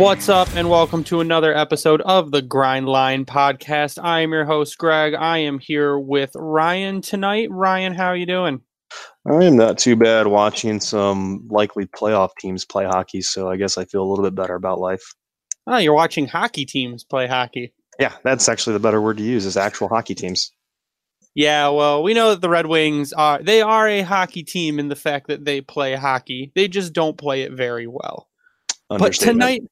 What's up, and welcome to another episode of the Grind Line podcast. I am your host, Greg. I am here with Ryan tonight. Ryan, how are you doing? I am not too bad watching some likely playoff teams play hockey, so I guess I feel a little bit better about life. Oh, you're watching hockey teams play hockey. Yeah, that's actually the better word to use is actual hockey teams. Yeah, well, we know that the Red Wings are they are a hockey team in the fact that they play hockey. They just don't play it very well. But tonight,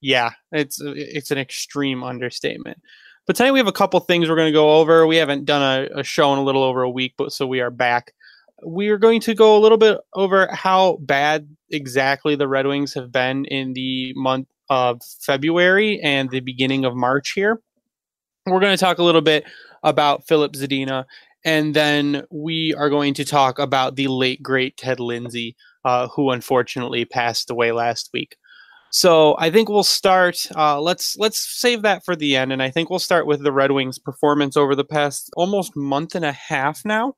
yeah, it's it's an extreme understatement. But tonight we have a couple things we're going to go over. We haven't done a, a show in a little over a week, but so we are back. We are going to go a little bit over how bad exactly the Red Wings have been in the month of February and the beginning of March here. We're going to talk a little bit about Filip Zadina, and then we are going to talk about the late great Ted Lindsay, uh, who unfortunately passed away last week. So I think we'll start. Uh, let's let's save that for the end, and I think we'll start with the Red Wings' performance over the past almost month and a half now.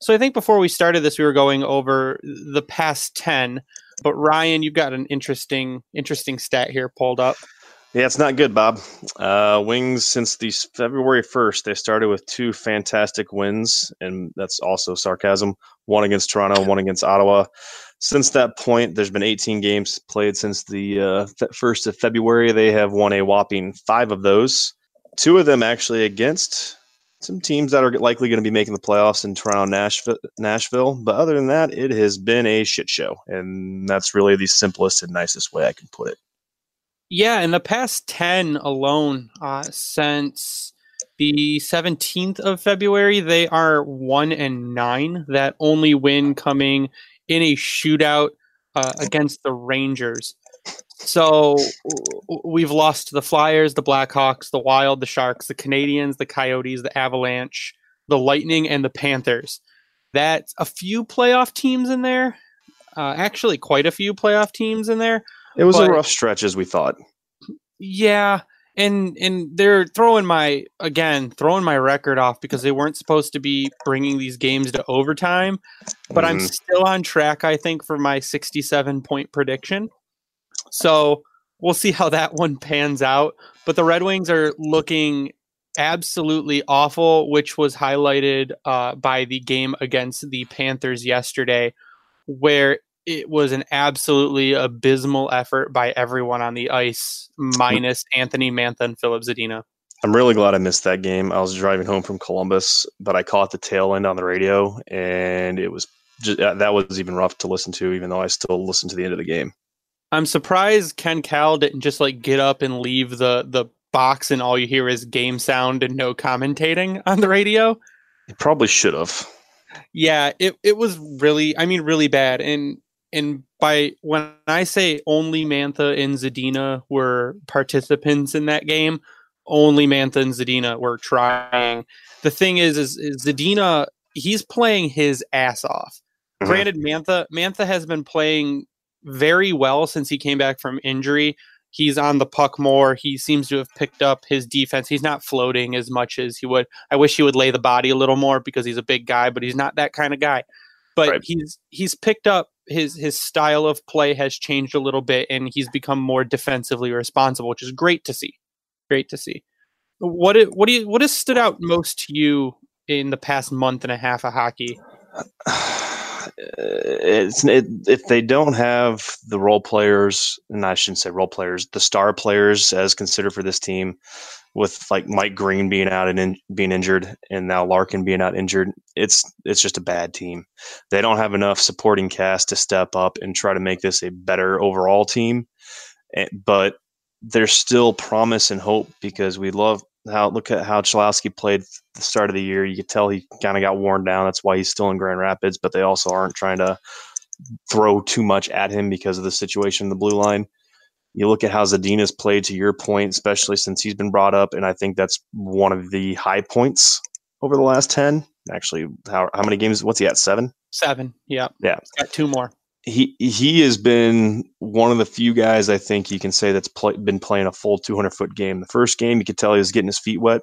So I think before we started this, we were going over the past ten. But Ryan, you've got an interesting interesting stat here pulled up. Yeah, it's not good, Bob. Uh, Wings since the February first, they started with two fantastic wins, and that's also sarcasm. One against Toronto, one against Ottawa. Since that point, there's been 18 games played since the uh, first of February. They have won a whopping five of those. Two of them actually against some teams that are likely going to be making the playoffs in Toronto, Nashville, Nashville. But other than that, it has been a shit show, and that's really the simplest and nicest way I can put it. Yeah, in the past 10 alone, uh, since the 17th of February, they are one and nine. That only win coming in a shootout uh, against the Rangers. So we've lost the Flyers, the Blackhawks, the Wild, the Sharks, the Canadiens, the Coyotes, the Avalanche, the Lightning, and the Panthers. That's a few playoff teams in there. Uh, actually, quite a few playoff teams in there. It was but, a rough stretch, as we thought. Yeah, and and they're throwing my again throwing my record off because they weren't supposed to be bringing these games to overtime, but mm-hmm. I'm still on track. I think for my 67 point prediction. So we'll see how that one pans out. But the Red Wings are looking absolutely awful, which was highlighted uh, by the game against the Panthers yesterday, where it was an absolutely abysmal effort by everyone on the ice, minus Anthony Mantha and Filip Zadina. I'm really glad I missed that game. I was driving home from Columbus, but I caught the tail end on the radio, and it was just, uh, that was even rough to listen to, even though I still listened to the end of the game. I'm surprised Ken Kal didn't just like get up and leave the the box, and all you hear is game sound and no commentating on the radio. He probably should have. Yeah, it it was really, I mean, really bad, and and by when I say only Mantha and Zadina were participants in that game, only Mantha and Zadina were trying. The thing is, is, is Zadina he's playing his ass off. Mm-hmm. Granted, Mantha Mantha has been playing very well since he came back from injury. He's on the puck more. He seems to have picked up his defense. He's not floating as much as he would. I wish he would lay the body a little more because he's a big guy, but he's not that kind of guy. But right. he's he's picked up his his style of play has changed a little bit and he's become more defensively responsible, which is great to see. Great to see. What it, what do you what has stood out most to you in the past month and a half of hockey? It's it, if they don't have the role players, and I shouldn't say role players, the star players as considered for this team, with like Mike Green being out and in, being injured, and now Larkin being out injured, it's it's just a bad team. They don't have enough supporting cast to step up and try to make this a better overall team. Eh, but there's still promise and hope because we love how look at how Cholowski played the start of the year. You could tell he kind of got worn down. That's why he's still in Grand Rapids, but they also aren't trying to throw too much at him because of the situation in the blue line. You look at how Zadina's played to your point, especially since he's been brought up, and I think that's one of the high points over the last ten. Actually, how how many games? What's he at? Seven. Seven. Yeah. Yeah. got two more. He he has been one of the few guys I think you can say that's play, been playing a full 200 foot game. The first game you could tell he was getting his feet wet,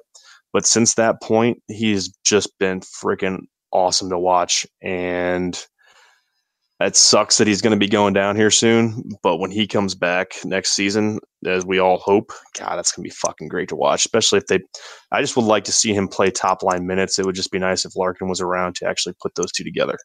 but since that point he's just been freaking awesome to watch and it sucks that he's going to be going down here soon. But when he comes back next season, as we all hope, God, that's going to be fucking great to watch. Especially if they, I just would like to see him play top line minutes. It would just be nice if Larkin was around to actually put those two together.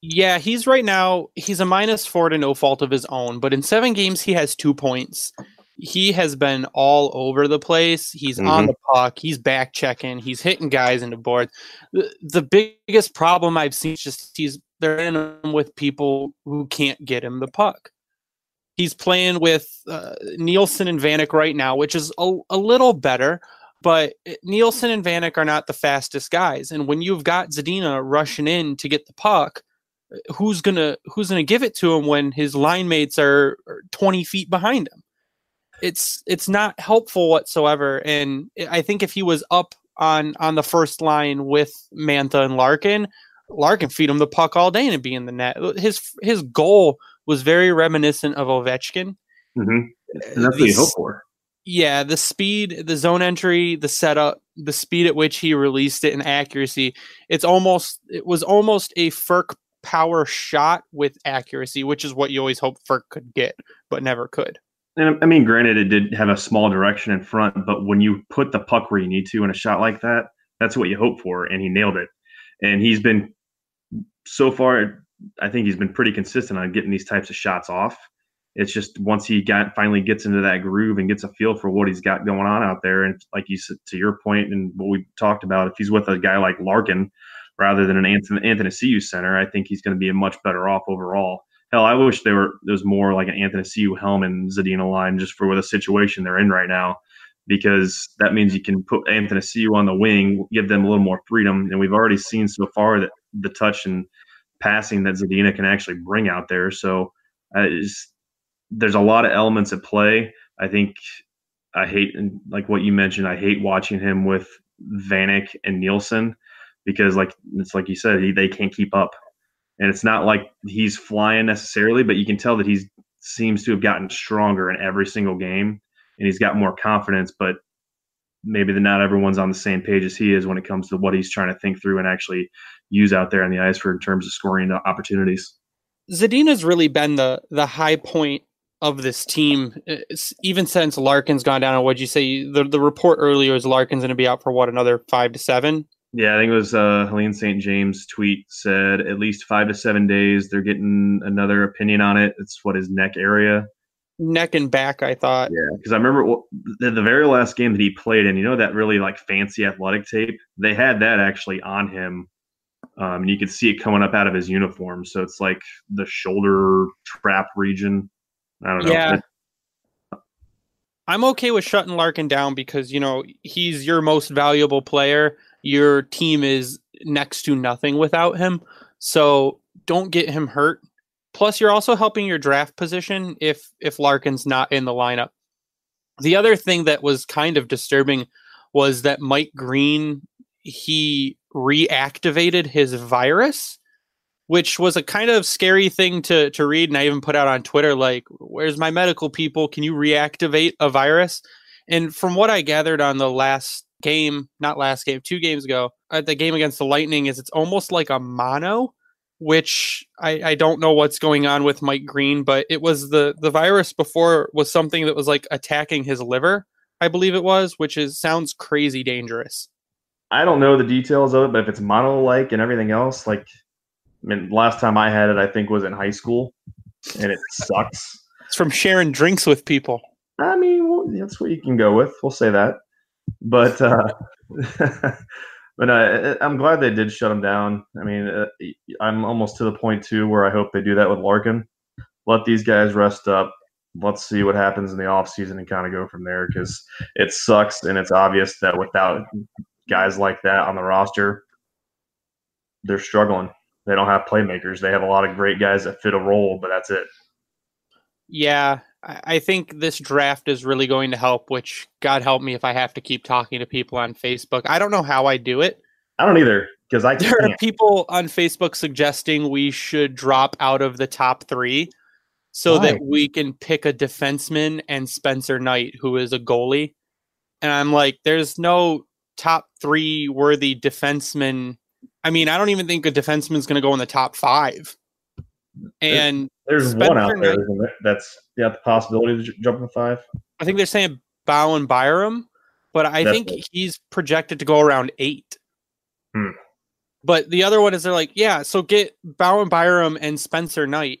Yeah, he's right now. He's a minus four to no fault of his own, but in seven games he has two points. He has been all over the place. He's mm-hmm. on the puck. He's back checking. He's hitting guys into boards. The, the biggest problem I've seen is just he's they're in him with people who can't get him the puck. He's playing with uh, Nielsen and Vanek right now, which is a, a little better, but Nielsen and Vanek are not the fastest guys. And when you've got Zadina rushing in to get the puck, who's gonna who's gonna give it to him when his line mates are 20 feet behind him? It's it's not helpful whatsoever. And I think if he was up on on the first line with Mantha and Larkin, Larkin feed him the puck all day and be in the net. His his goal was very reminiscent of Ovechkin. Mm-hmm. And that's what you hope for. Yeah, the speed, the zone entry, the setup, the speed at which he released it, and accuracy. It's almost it was almost a Ferk power shot with accuracy, which is what you always hope Ferk could get, but never could. And I mean, granted, it did have a small direction in front, but when you put the puck where you need to in a shot like that, that's what you hope for, and he nailed it. And he's been so far, I think he's been pretty consistent on getting these types of shots off. It's just once he got finally gets into that groove and gets a feel for what he's got going on out there, and like you said, to your point and what we talked about, if he's with a guy like Larkin rather than an Anthony Anthony Athanasiou center, I think he's going to be a much better off overall. Hell, I wish there were there was more like an Athanasiou Helm and Zadina line just for the situation they're in right now, because that means you can put Anthony Athanasiou on the wing, give them a little more freedom, and we've already seen so far that the touch and passing that Zadina can actually bring out there. So there's a lot of elements at play. I think I hate, like what you mentioned, I hate watching him with Vanek and Nielsen because, like it's like you said, he, they can't keep up. And it's not like he's flying necessarily, but you can tell that he seems to have gotten stronger in every single game, and he's got more confidence. But maybe the, not everyone's on the same page as he is when it comes to what he's trying to think through and actually use out there on the ice for in terms of scoring opportunities. Zadina's really been the the high point of this team, eh, it's, even since Larkin's gone down. And what'd you say? The the report earlier is Larkin's going to be out for what another five to seven. Yeah, I think it was uh, Helene St. James tweet said at least five to seven days. They're getting another opinion on it. It's what his neck area neck and back. I thought. Yeah, because I remember the, the very last game that he played in. You know that really like fancy athletic tape. They had that actually on him, um, and you could see it coming up out of his uniform. So it's like the shoulder trap region. I don't know. Yeah. I'm okay with shutting Larkin down because you know he's your most valuable player. Your team is next to nothing without him. So don't get him hurt. Plus, you're also helping your draft position if if Larkin's not in the lineup. The other thing that was kind of disturbing was that Mike Green he reactivated his virus, which was a kind of scary thing to to read. And I even put out on Twitter like, "Where's my medical people? Can you reactivate a virus?" And from what I gathered on the last game, not last game, two games ago, at the game against the Lightning, is it's almost like a mono which I, I don't know what's going on with Mike Green, but it was the the virus before was something that was like attacking his liver, I believe it was, which is sounds crazy dangerous. I don't know the details of it, but if it's mono like and everything else, like I mean, last time I had it, I think was in high school, and it sucks. It's from sharing drinks with people. I mean, well, that's what you can go with. We'll say that, but. uh but uh, I'm glad they did shut him down. I mean, uh, I'm almost to the point too where I hope they do that with Larkin. Let these guys rest up. Let's see what happens in the offseason and kind of go from there because it sucks and it's obvious that without guys like that on the roster, they're struggling. They don't have playmakers. They have a lot of great guys that fit a role, but that's it. Yeah, I think this draft is really going to help, which God help me if I have to keep talking to people on Facebook. I don't know how I do it. I don't either because I there can't. are people on Facebook suggesting we should drop out of the top three so Why? that we can pick a defenseman and Spencer Knight, who is a goalie. And I'm like, there's no top three worthy defenseman. I mean, I don't even think a defenseman is going to go in the top five. And there's Spencer one out there that's got the possibility of jumping five. I think they're saying Bowen Byram, but I that's think it. he's projected to go around eight. Hmm. But the other one is they're like, yeah, so get Bowen Byram and Spencer Knight,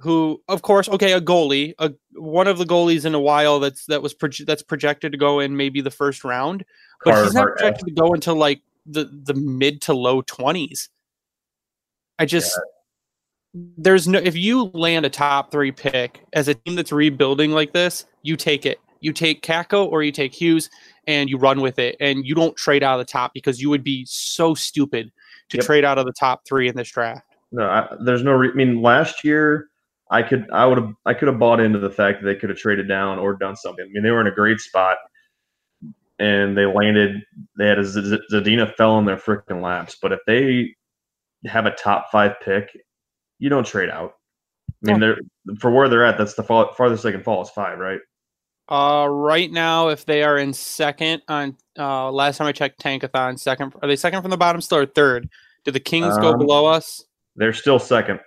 who, of course, okay, a goalie, a one of the goalies in a while that's that was proje- that's projected to go in maybe the first round, but Car- he's not projected to go until like the the mid to low twenties. I just yeah. there's no if you land a top three pick as a team that's rebuilding like this, you take it. You take Kakko or you take Hughes and you run with it, and you don't trade out of the top because you would be so stupid to yep. trade out of the top three in this draft. No, I, there's no. Re- I mean, last year I could I would have I could have bought into the fact that they could have traded down or done something. I mean, they were in a great spot, and they landed. They had a Z- Zadina fell in their freaking laps. But if they have a top five pick, you don't trade out. I mean, they're for where they're at. That's the farthest they can fall is five, right? Uh, right now, if they are in second on uh, last time I checked, Tankathon second. Are they second from the bottom still or third? Do the Kings um, go below us? They're still second.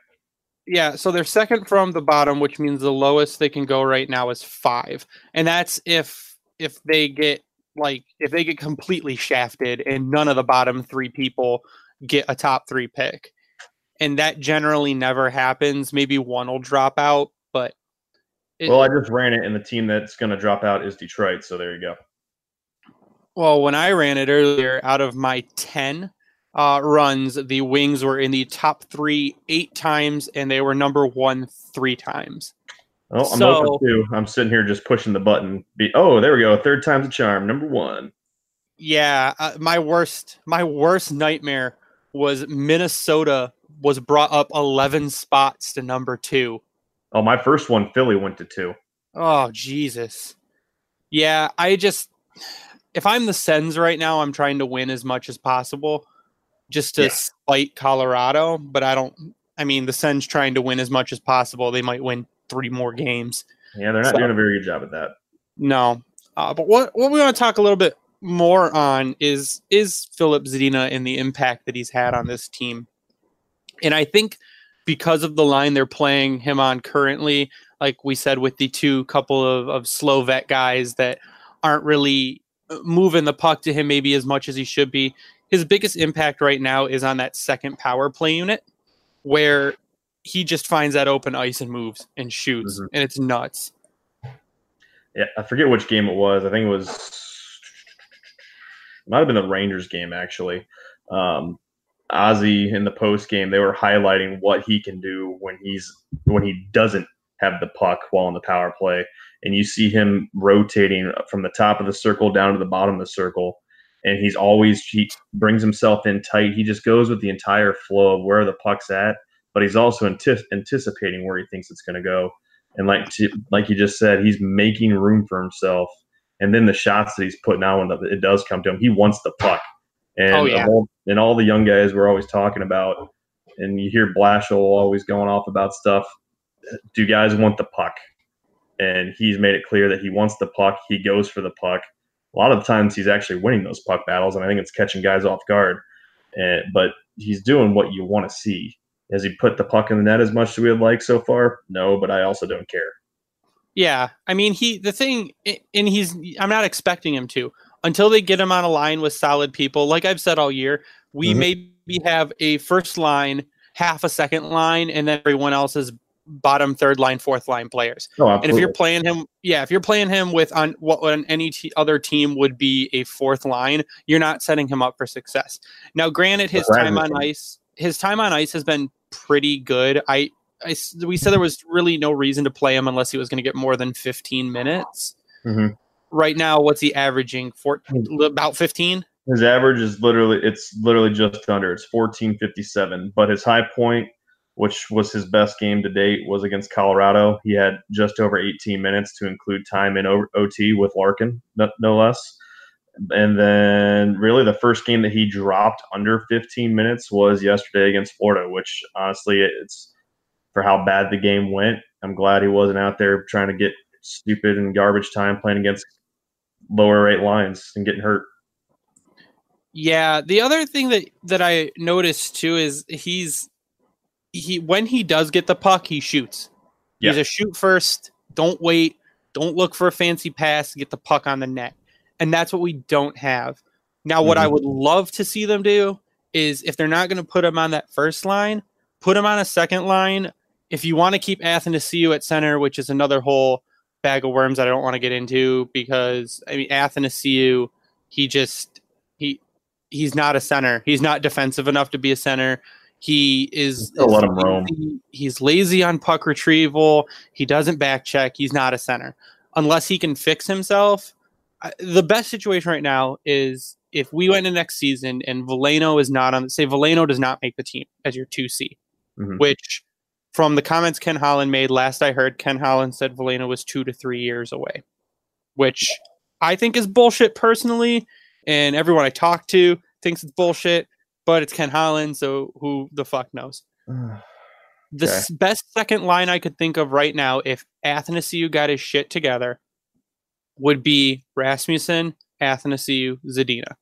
Yeah, so they're second from the bottom, which means the lowest they can go right now is five, and that's if if they get like if they get completely shafted and none of the bottom three people get a top three pick, and that generally never happens. Maybe one will drop out, but it, well, I just ran it, and the team that's going to drop out is Detroit. So there you go. Well, when I ran it earlier, out of my 10 uh, runs, the Wings were in the top three eight times, and they were number one three times. Oh, I'm so, open too. I'm sitting here just pushing the button. Be, oh, there we go. Third time's a charm. Number one. Yeah, uh, my worst, my worst nightmare was Minnesota was brought up 11 spots to number two Oh, my first one, Philly went to two. Oh, Jesus. Yeah, I just, if I'm the Sens right now, I'm trying to win as much as possible just to yeah. spite Colorado. But I don't, I mean, the Sens trying to win as much as possible. They might win three more games. Yeah, they're not so, doing a very good job at that. No. Uh, but what, what we want to talk a little bit more on is is Filip Zadina and the impact that he's had on this team. And I think because of the line they're playing him on currently, like we said, with the two couple of, of slow vet guys that aren't really uh, moving the puck to him maybe as much as he should be. His biggest impact right now is on that second power play unit where he just finds that open ice and moves and shoots, mm-hmm. and it's nuts. Yeah, I forget which game it was. I think it was it might have been the Rangers game actually. Um, Ozzy in the post game, they were highlighting what he can do when he's when he doesn't have the puck while in the power play, and you see him rotating from the top of the circle down to the bottom of the circle, and he's always he brings himself in tight. He just goes with the entire flow of where the puck's at, but he's also anticipating where he thinks it's going to go, and like like you just said, he's making room for himself. And then the shots that he's putting out when it does come to him, he wants the puck and oh, yeah. all, and all the young guys were always talking about, and you hear Blashill always going off about stuff. Do guys want the puck? And he's made it clear that he wants the puck. He goes for the puck. A lot of the times he's actually winning those puck battles, and I think it's catching guys off guard. And, but he's doing what you want to see. Has he put the puck in the net as much as we would like so far? No, but I also don't care. Yeah, I mean he the thing, and he's I'm not expecting him to until they get him on a line with solid people. Like I've said all year, we mm-hmm. maybe have a first line, half a second line, and then everyone else is bottom third line, fourth line players. Oh, and if you're playing him, yeah, if you're playing him with on what on any t- other team would be a fourth line, you're not setting him up for success. Now, granted, his time on ice, his time on ice has been pretty good. I, I we said there was really no reason to play him unless he was going to get more than 15 minutes. Mm-hmm right now, what's he averaging? For about fifteen. His average is literally it's literally just under. It's fourteen fifty seven. But his high point, which was his best game to date, was against Colorado. He had just over eighteen minutes to include time in OT with Larkin, no, no less. And then, really, the first game that he dropped under 15 minutes was yesterday against Florida, which honestly, it's for how bad the game went. I'm glad he wasn't out there trying to get stupid and garbage time playing against lower rate lines and getting hurt. Yeah, the other thing that that I noticed too is he's he when he does get the puck, he shoots. Yeah. He's a shoot first. Don't wait. Don't look for a fancy pass. Get the puck on the net, and that's what we don't have. Now, what mm-hmm. I would love to see them do is if they're not going to put him on that first line, put him on a second line. If you want to keep Athanasiou at center, which is another whole bag of worms that I don't want to get into because I mean Athanasiou, he just he he's not a center. He's not defensive enough to be a center. He is, is let him roam. He's lazy on puck retrieval. He doesn't back check. He's not a center unless he can fix himself. The best situation right now is if we went into next season and Veleno is not on, say Veleno does not make the team as your two C, mm-hmm. which from the comments Ken Holland made last I heard, Ken Holland said Veleno was two to three years away, which I think is bullshit personally, and everyone I talk to thinks it's bullshit. But it's Ken Holland, so who the fuck knows? the okay. best second line I could think of right now, if Athanasiou got his shit together, would be Rasmussen, Athanasiou, Zadina.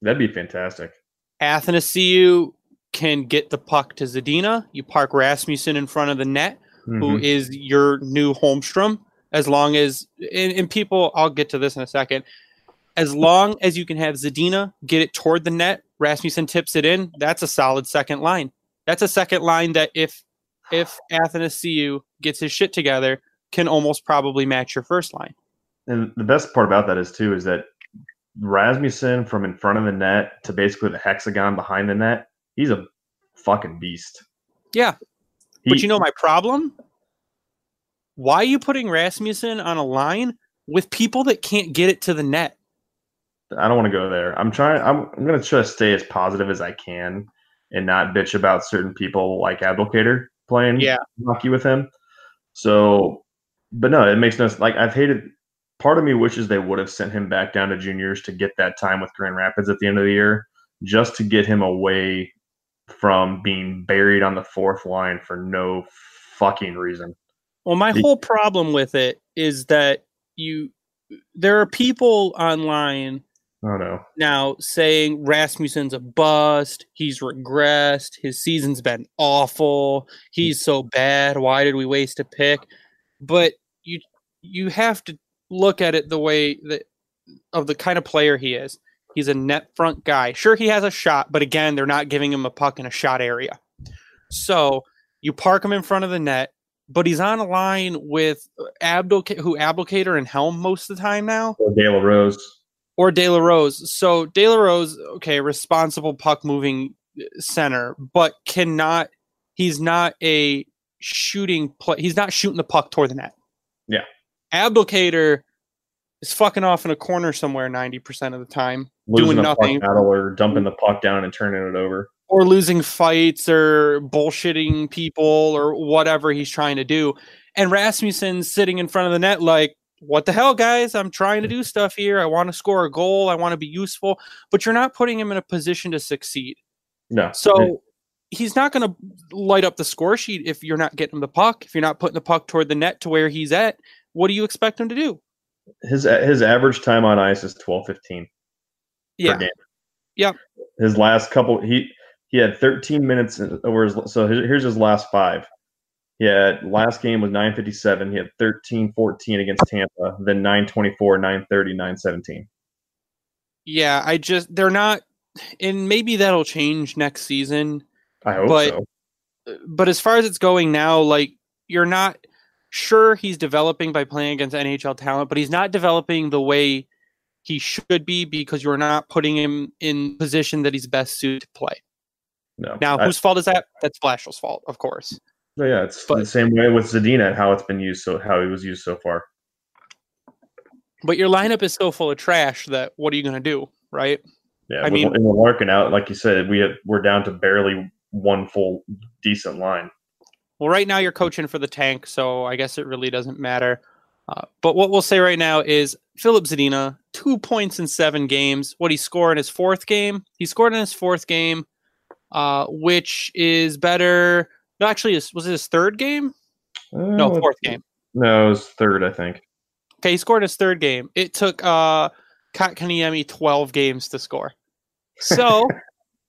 That'd be fantastic. Athanasiou can get the puck to Zadina. You park Rasmussen in front of the net, mm-hmm. who is your new Holmstrom. As long as and, and, people, I'll get to this in a second. As long as you can have Zadina get it toward the net, Rasmussen tips it in. That's a solid second line. That's a second line that if if Athanasiou gets his shit together, can almost probably match your first line. And the best part about that is too is that Rasmussen from in front of the net to basically the hexagon behind the net, he's a fucking beast. Yeah. He, but you know my problem? Why are you putting Rasmussen on a line with people that can't get it to the net? I don't want to go there. I'm trying I'm, I'm going to try to stay as positive as I can and not bitch about certain people like Abdelkader playing yeah. hockey with him. So, but no, it makes no sense. like I've hated part of me wishes they would have sent him back down to juniors to get that time with Grand Rapids at the end of the year, just to get him away from being buried on the fourth line for no fucking reason. Well, my whole problem with it is that you there are people online Oh no. Now saying Rasmussen's a bust, he's regressed, his season's been awful, he's so bad, why did we waste a pick? But you you have to look at it the way that of the kind of player he is. He's a net front guy. Sure, he has a shot, but again, they're not giving him a puck in a shot area. So you park him in front of the net, but he's on a line with Abdul, who Abdelkader and Helm most of the time now. Or De La Rose. Or De La Rose. So De La Rose, okay, responsible puck moving center, but cannot. He's not a shooting play. He's not shooting the puck toward the net. Yeah. Abdelkader is fucking off in a corner somewhere 90% of the time, losing doing nothing. battle or dumping the puck down and turning it over. Or losing fights or bullshitting people or whatever he's trying to do. And Rasmussen's sitting in front of the net like, what the hell, guys? I'm trying to do stuff here. I want to score a goal. I want to be useful. But you're not putting him in a position to succeed. No. So he's not going to light up the score sheet if you're not getting him the puck, if you're not putting the puck toward the net to where he's at what do you expect him to do? His uh, his average time on ice is twelve fifteen. Yeah. Yeah. His last couple he he had 13 minutes uh, over his so here's his last five. He had last game was 957. He had 13 14 against Tampa, then 924, 930, 917. Yeah, I just they're not and maybe that'll change next season. I hope but, so. But as far as it's going now, like you're not sure he's developing by playing against NHL talent, but he's not developing the way he should be because you're not putting him in position that he's best suited to play. No. Now, I, whose fault is that? That's Blashill's fault, of course. Yeah, it's but, the same way with Zadina and how it's been used so how he was used so far. But your lineup is so full of trash that what are you going to do, right? Yeah, I mean, in the Larkin out, like you said, we have, we're down to barely one full decent line. Well, right now you're coaching for the tank, so I guess it really doesn't matter. Uh, but what we'll say right now is Filip Zadina, two points in seven games. What he scored in his fourth game? He scored in his fourth game, uh, which is better. No, actually, was it his third game? Uh, no, fourth game. No, it was third, I think. Okay, he scored his third game. It took uh, Kotkaniemi 12 games to score. So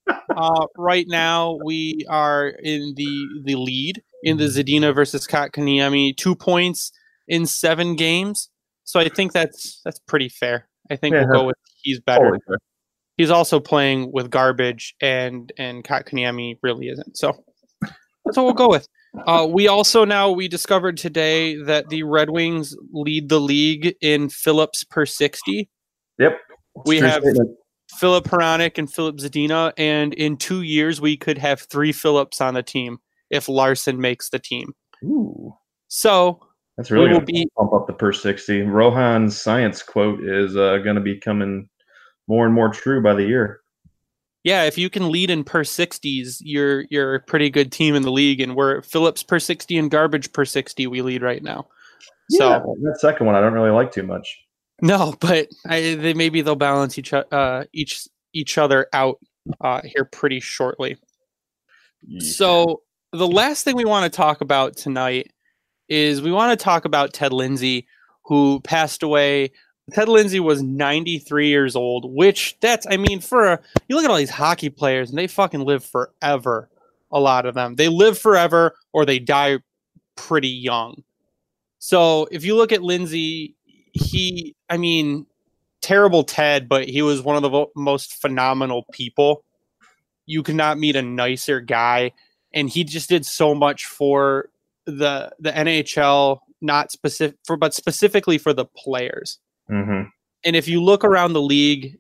uh, right now we are in the the lead in the Zadina versus Kotkaniemi, two points in seven games. So I think that's that's pretty fair. I think yeah, we'll go with he's better. He's also playing with garbage, and and Kotkaniemi really isn't. So that's what we'll go with. Uh, we also now we discovered today that the Red Wings lead the league in Phillips per sixty. Yep, we have statement. Filip Hronek and Filip Zadina, and in two years we could have three Phillips on the team if Larsson makes the team. Ooh. So that's really going to be pump up the per sixty. Rohan's science quote is uh, going to be coming more and more true by the year yeah, if you can lead in per sixties, you're you're a pretty good team in the league. And we're Phillips per sixty and garbage per sixty. We lead right now. Yeah, so that second one I don't really like too much. No, but I, they maybe they'll balance each uh, each each other out uh, here pretty shortly. Yeah. So the last thing we want to talk about tonight is we want to talk about Ted Lindsay, who passed away Ted Lindsay was 93 years old, which that's, I mean, for a, you look at all these hockey players and they fucking live forever. A lot of them, they live forever or they die pretty young. So if you look at Lindsay, he, I mean, terrible Ted, but he was one of the most phenomenal people. You could not meet a nicer guy, and he just did so much for the the NHL, not specific for, but specifically for the players. Mm-hmm. And if you look around the league,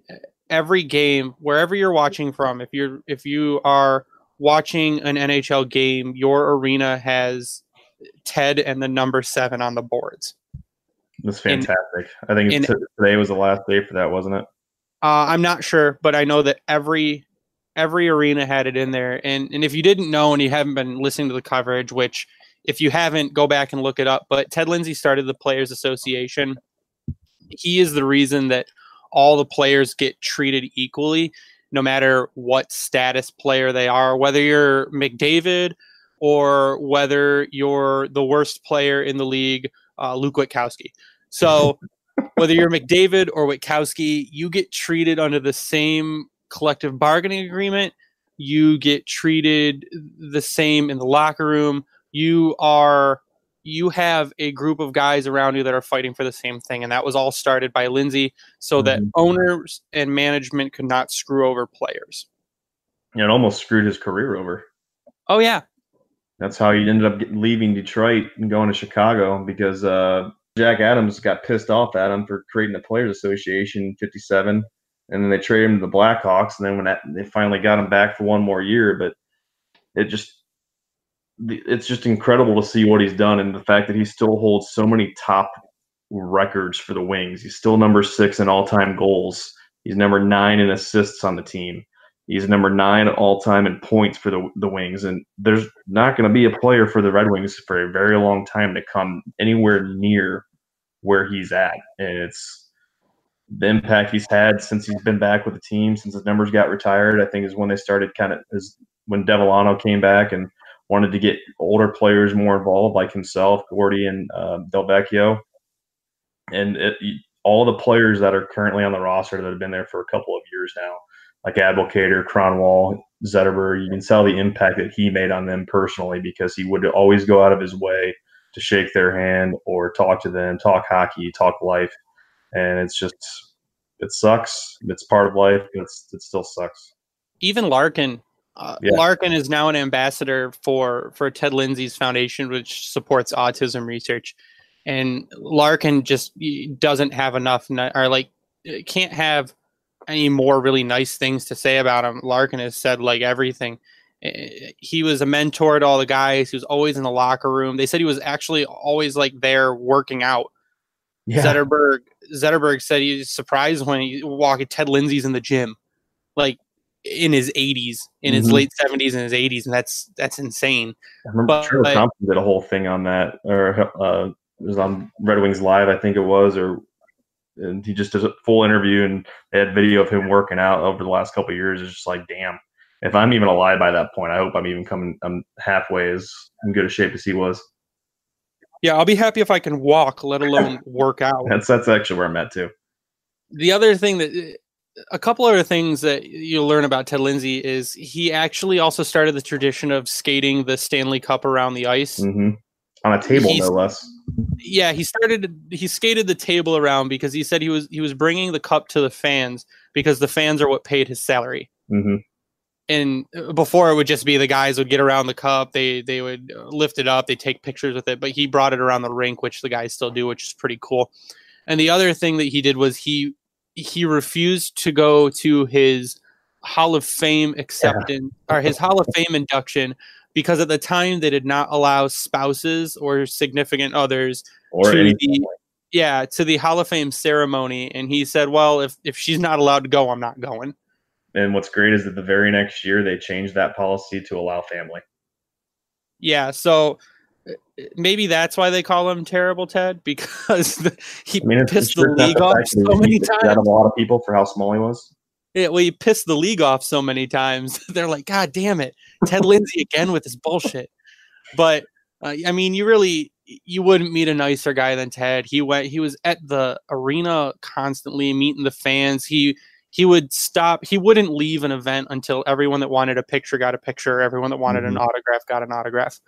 every game, wherever you're watching from, if you're if you are watching an NHL game, your arena has Ted and the number seven on the boards. That's fantastic. And, I think and, today was the last day for that, wasn't it? Uh, I'm not sure, but I know that every every arena had it in there. And and if you didn't know and you haven't been listening to the coverage, which if you haven't, go back and look it up. But Ted Lindsay started the Players Association he is the reason that all the players get treated equally, no matter what status player they are, whether you're McDavid or whether you're the worst player in the league, uh, Luke Witkowski. So whether you're McDavid or Witkowski, you get treated under the same collective bargaining agreement. You get treated the same in the locker room. You are you have a group of guys around you that are fighting for the same thing. And that was all started by Lindsay so mm-hmm. that owners and management could not screw over players. Yeah, it almost screwed his career over. Oh, yeah. That's how he ended up leaving Detroit and going to Chicago because uh, Jack Adams got pissed off at him for creating the Players Association 57. And then they traded him to the Blackhawks. And then when that, they finally got him back for one more year, but it just it's just incredible to see what he's done and the fact that he still holds so many top records for the Wings. He's still number six in all time goals. He's number nine in assists on the team. He's number nine all time in points for the the Wings. And there's not going to be a player for the Red Wings for a very long time to come anywhere near where he's at. And it's the impact he's had since he's been back with the team, since his numbers got retired. I think is when they started kind of is when Devellano came back and wanted to get older players more involved, like himself, Gordie, and uh, Delvecchio. And it, all the players that are currently on the roster that have been there for a couple of years now, like Abdelkader, Kronwall, Zetterberg, you can tell the impact that he made on them personally because he would always go out of his way to shake their hand or talk to them, talk hockey, talk life. And it's just, it sucks. It's part of life. It's, it still sucks. Even Larkin uh, yeah. Larkin is now an ambassador for for Ted Lindsay's foundation, which supports autism research. And Larkin just doesn't have enough, or like can't have any more really nice things to say about him. Larkin has said like everything. He was a mentor to all the guys. He was always in the locker room. They said he was actually always like there working out. Yeah. Zetterberg Zetterberg said he's surprised when he walked Ted Lindsay's in the gym. Like in his 80s, in his mm-hmm. late 70s and his 80s, and that's that's insane. I remember but, Trevor Thompson did a whole thing on that, or uh, it was on Red Wings Live, I think it was, or and he just did a full interview and they had video of him working out over the last couple years. It's just like, damn, if I'm even alive by that point, I hope I'm even coming, I'm halfway as in good a shape as he was. Yeah, I'll be happy if I can walk, let alone work out. that's that's actually where I'm at too. The other thing that a couple other things that you'll learn about Ted Lindsay is he actually also started the tradition of skating the Stanley Cup around the ice mm-hmm. on a table, He's, no less. Yeah, he started. He skated the table around because he said he was he was bringing the cup to the fans because the fans are what paid his salary. Mm-hmm. And before it would just be the guys would get around the cup, they they would lift it up, they take pictures with it. But he brought it around the rink, which the guys still do, which is pretty cool. And the other thing that he did was he he refused to go to his Hall of Fame acceptance yeah. or his Hall of Fame induction because at the time they did not allow spouses or significant others or to the, yeah to the Hall of Fame ceremony. And he said, "Well, if if she's not allowed to go, I'm not going." And what's great is that the very next year they changed that policy to allow family. Yeah, so maybe that's why they call him Terrible Ted because the, he I mean, pissed the league off so many times. Out of a lot of people for how small he was. Yeah, well, he pissed the league off so many times. They're like, God damn it, Ted Lindsay again with his bullshit. But uh, I mean, you really you wouldn't meet a nicer guy than Ted. He went. He was at the arena constantly, meeting the fans. He he would stop. He wouldn't leave an event until everyone that wanted a picture got a picture. Everyone that wanted mm-hmm. an autograph got an autograph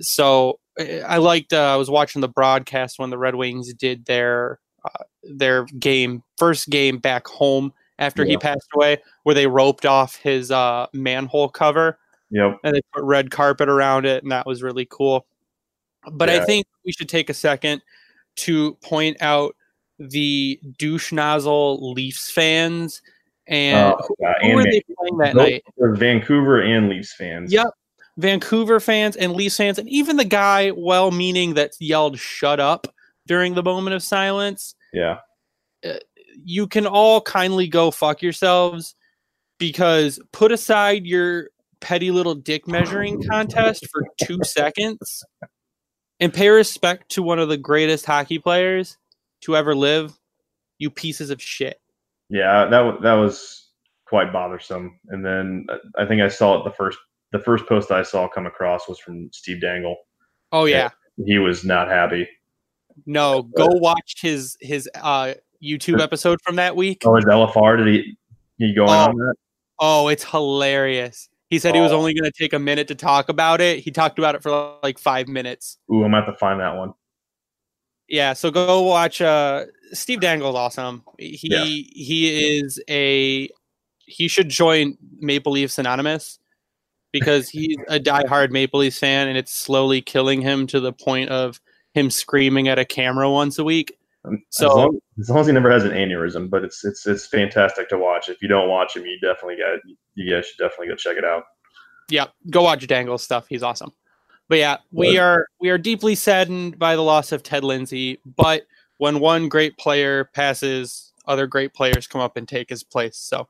so I liked. Uh, I was watching the broadcast when the Red Wings did their uh, their game first game back home after yeah. he passed away, where they roped off his uh, manhole cover. Yep. And they put red carpet around it, and that was really cool. But yeah. I think we should take a second to point out the douche nozzle Leafs fans and uh, who, who were they playing that night? Vancouver and Leafs fans. Yep. Vancouver fans and Leafs fans, and even the guy, well meaning, that yelled "shut up" during the moment of silence. Yeah, uh, you can all kindly go fuck yourselves because put aside your petty little dick measuring contest for two seconds and pay respect to one of the greatest hockey players to ever live. You pieces of shit. Yeah, that that was quite bothersome. And then uh, I think I saw it the first the first post I saw come across was from Steve Dangle. Oh yeah, he was not happy. No, go watch his his uh, YouTube episode from that week. Oh, is LFR? Did he he going oh, on that? Oh, it's hilarious. He said oh. he was oh. only going to take a minute to talk about it. He talked about it for like five minutes. Ooh, I'm gonna have to find that one. Yeah, so go watch. Uh, Steve Dangle's awesome. He yeah. he is a he should join Maple Leafs Anonymous because he's a diehard Maple Leafs fan, and it's slowly killing him to the point of him screaming at a camera once a week. So as long, as long, as he never has an aneurysm, but it's it's it's fantastic to watch. If you don't watch him, you definitely got you guys should definitely go check it out. Yeah, go watch dangle's stuff. He's awesome. But yeah, we are we are deeply saddened by the loss of Ted Lindsay. But when one great player passes, other great players come up and take his place. So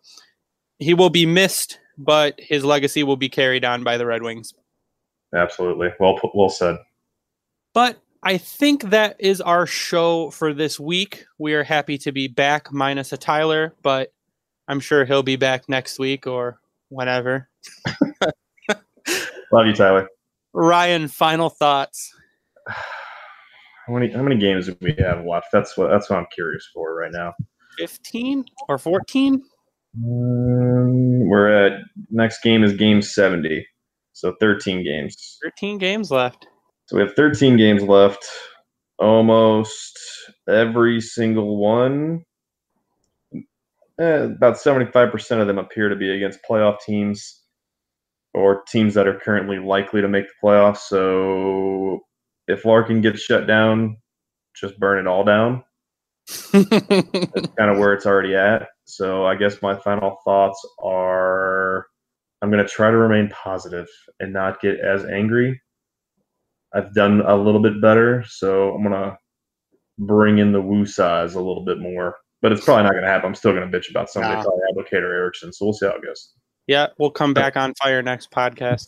he will be missed but his legacy will be carried on by the Red Wings. Absolutely. Well well said. But I think that is our show for this week. We are happy to be back minus a Tyler, but I'm sure he'll be back next week or whenever. Love you, Tyler. Ryan, final thoughts. How many how many games do we have left? That's what that's what I'm curious for right now. Fifteen or fourteen? Um, we're at next game is game 70. So 13 games. 13 games left. So we have 13 games left. Almost every single one. Eh, about 75% of them appear to be against playoff teams or teams that are currently likely to make the playoffs. So if Larkin gets shut down, just burn it all down. That's kind of where it's already at. So I guess my final thoughts are I'm going to try to remain positive and not get as angry. I've done a little bit better, so I'm going to bring in the woo size a little bit more. But it's probably not going to happen. I'm still going to bitch about somebody, nah. probably Abdelkader Ericsson. So we'll see how it goes. Yeah, we'll come back on fire next podcast.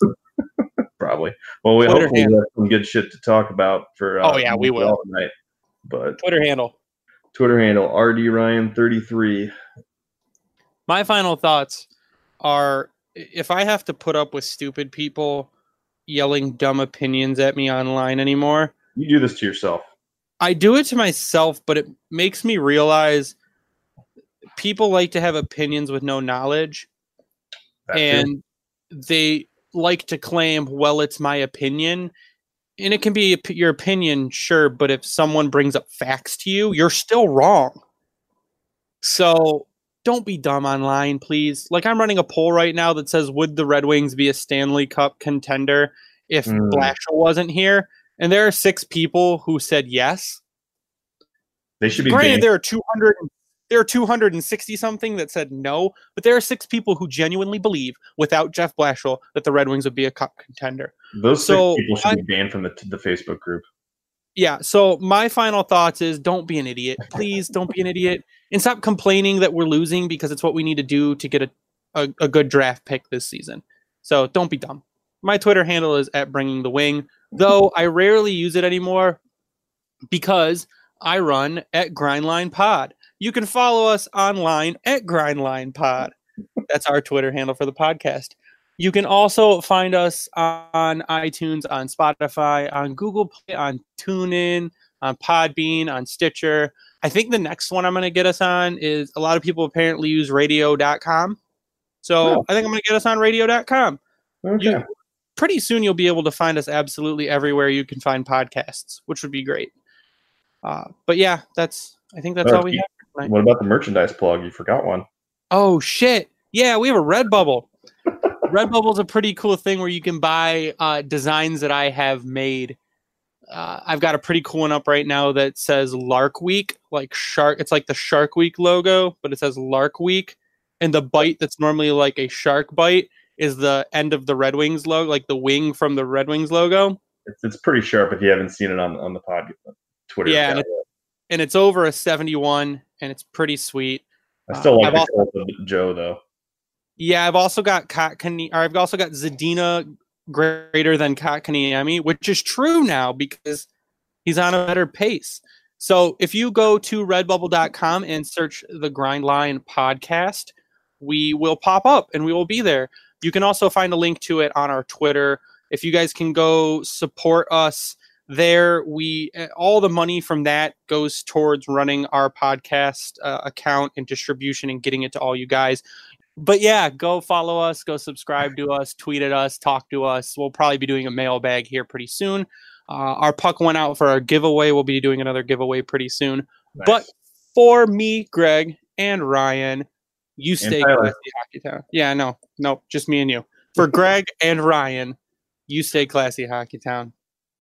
probably. Well, we Twitter hopefully have some good shit to talk about for. Uh, oh yeah, we will tonight. But Twitter handle. Twitter handle RD Ryan 33 my final thoughts are if I have to put up with stupid people yelling dumb opinions at me online anymore. You do this to yourself. I do it to myself, but it makes me realize people like to have opinions with no knowledge, that and too. they like to claim, "Well, it's my opinion." And it can be your opinion, sure, but if someone brings up facts to you, you're still wrong. So don't be dumb online, please. Like I'm running a poll right now that says, "Would the Red Wings be a Stanley Cup contender if mm. Blashill wasn't here?" And there are six people who said yes. They should be. Granted, banned. there are 200. There are 260 something that said no, but there are six people who genuinely believe, without Jeff Blashill, that the Red Wings would be a cup contender. Those so six people should I, be banned from the, the Facebook group. Yeah. So my final thoughts is don't be an idiot. Please don't be an idiot and stop complaining that we're losing because it's what we need to do to get a, a, a good draft pick this season. So don't be dumb. My Twitter handle is at bringing the wing, though I rarely use it anymore because I run at Grindline Pod. You can follow us online at Grindline Pod. That's our Twitter handle for the podcast. You can also find us on iTunes, on Spotify, on Google Play, on TuneIn, on Podbean, on Stitcher. I think the next one I'm going to get us on is a lot of people apparently use radio.com. So oh. I think I'm going to get us on radio.com. Okay. You, pretty soon you'll be able to find us absolutely everywhere you can find podcasts, which would be great. Uh, but yeah, that's I think that's all we have. What about the merchandise plug? You forgot one. Oh shit! Yeah, we have a Redbubble. Redbubble is a pretty cool thing where you can buy uh, designs that I have made. Uh, I've got a pretty cool one up right now that says Lark Week, like shark. It's like the Shark Week logo, but it says Lark Week, and the bite that's normally like a shark bite is the end of the Red Wings logo, like the wing from the Red Wings logo. It's, it's pretty sharp if you haven't seen it on on the pod Twitter. Yeah, and, it, and, it's over a 71, and it's pretty sweet. I still like uh, the also, Joe though. Yeah, I've also got Kotkaniemi, or I've also got Zadina greater than Kotkaniemi, which is true now because he's on a better pace. So if you go to redbubble.com and search the Grindline podcast, we will pop up and we will be there. You can also find a link to it on our Twitter. If you guys can go support us there we eh, all the money from that goes towards running our podcast uh, account and distribution and getting it to all you guys. But yeah go follow us go subscribe to us tweet at us talk to us. We'll probably be doing a mailbag here pretty soon. Uh, our puck went out for our giveaway. We'll be doing another giveaway pretty soon. Nice. but for me greg and ryan you stay classy hockey town. Yeah no no just me and you. For greg and ryan you stay classy hockey town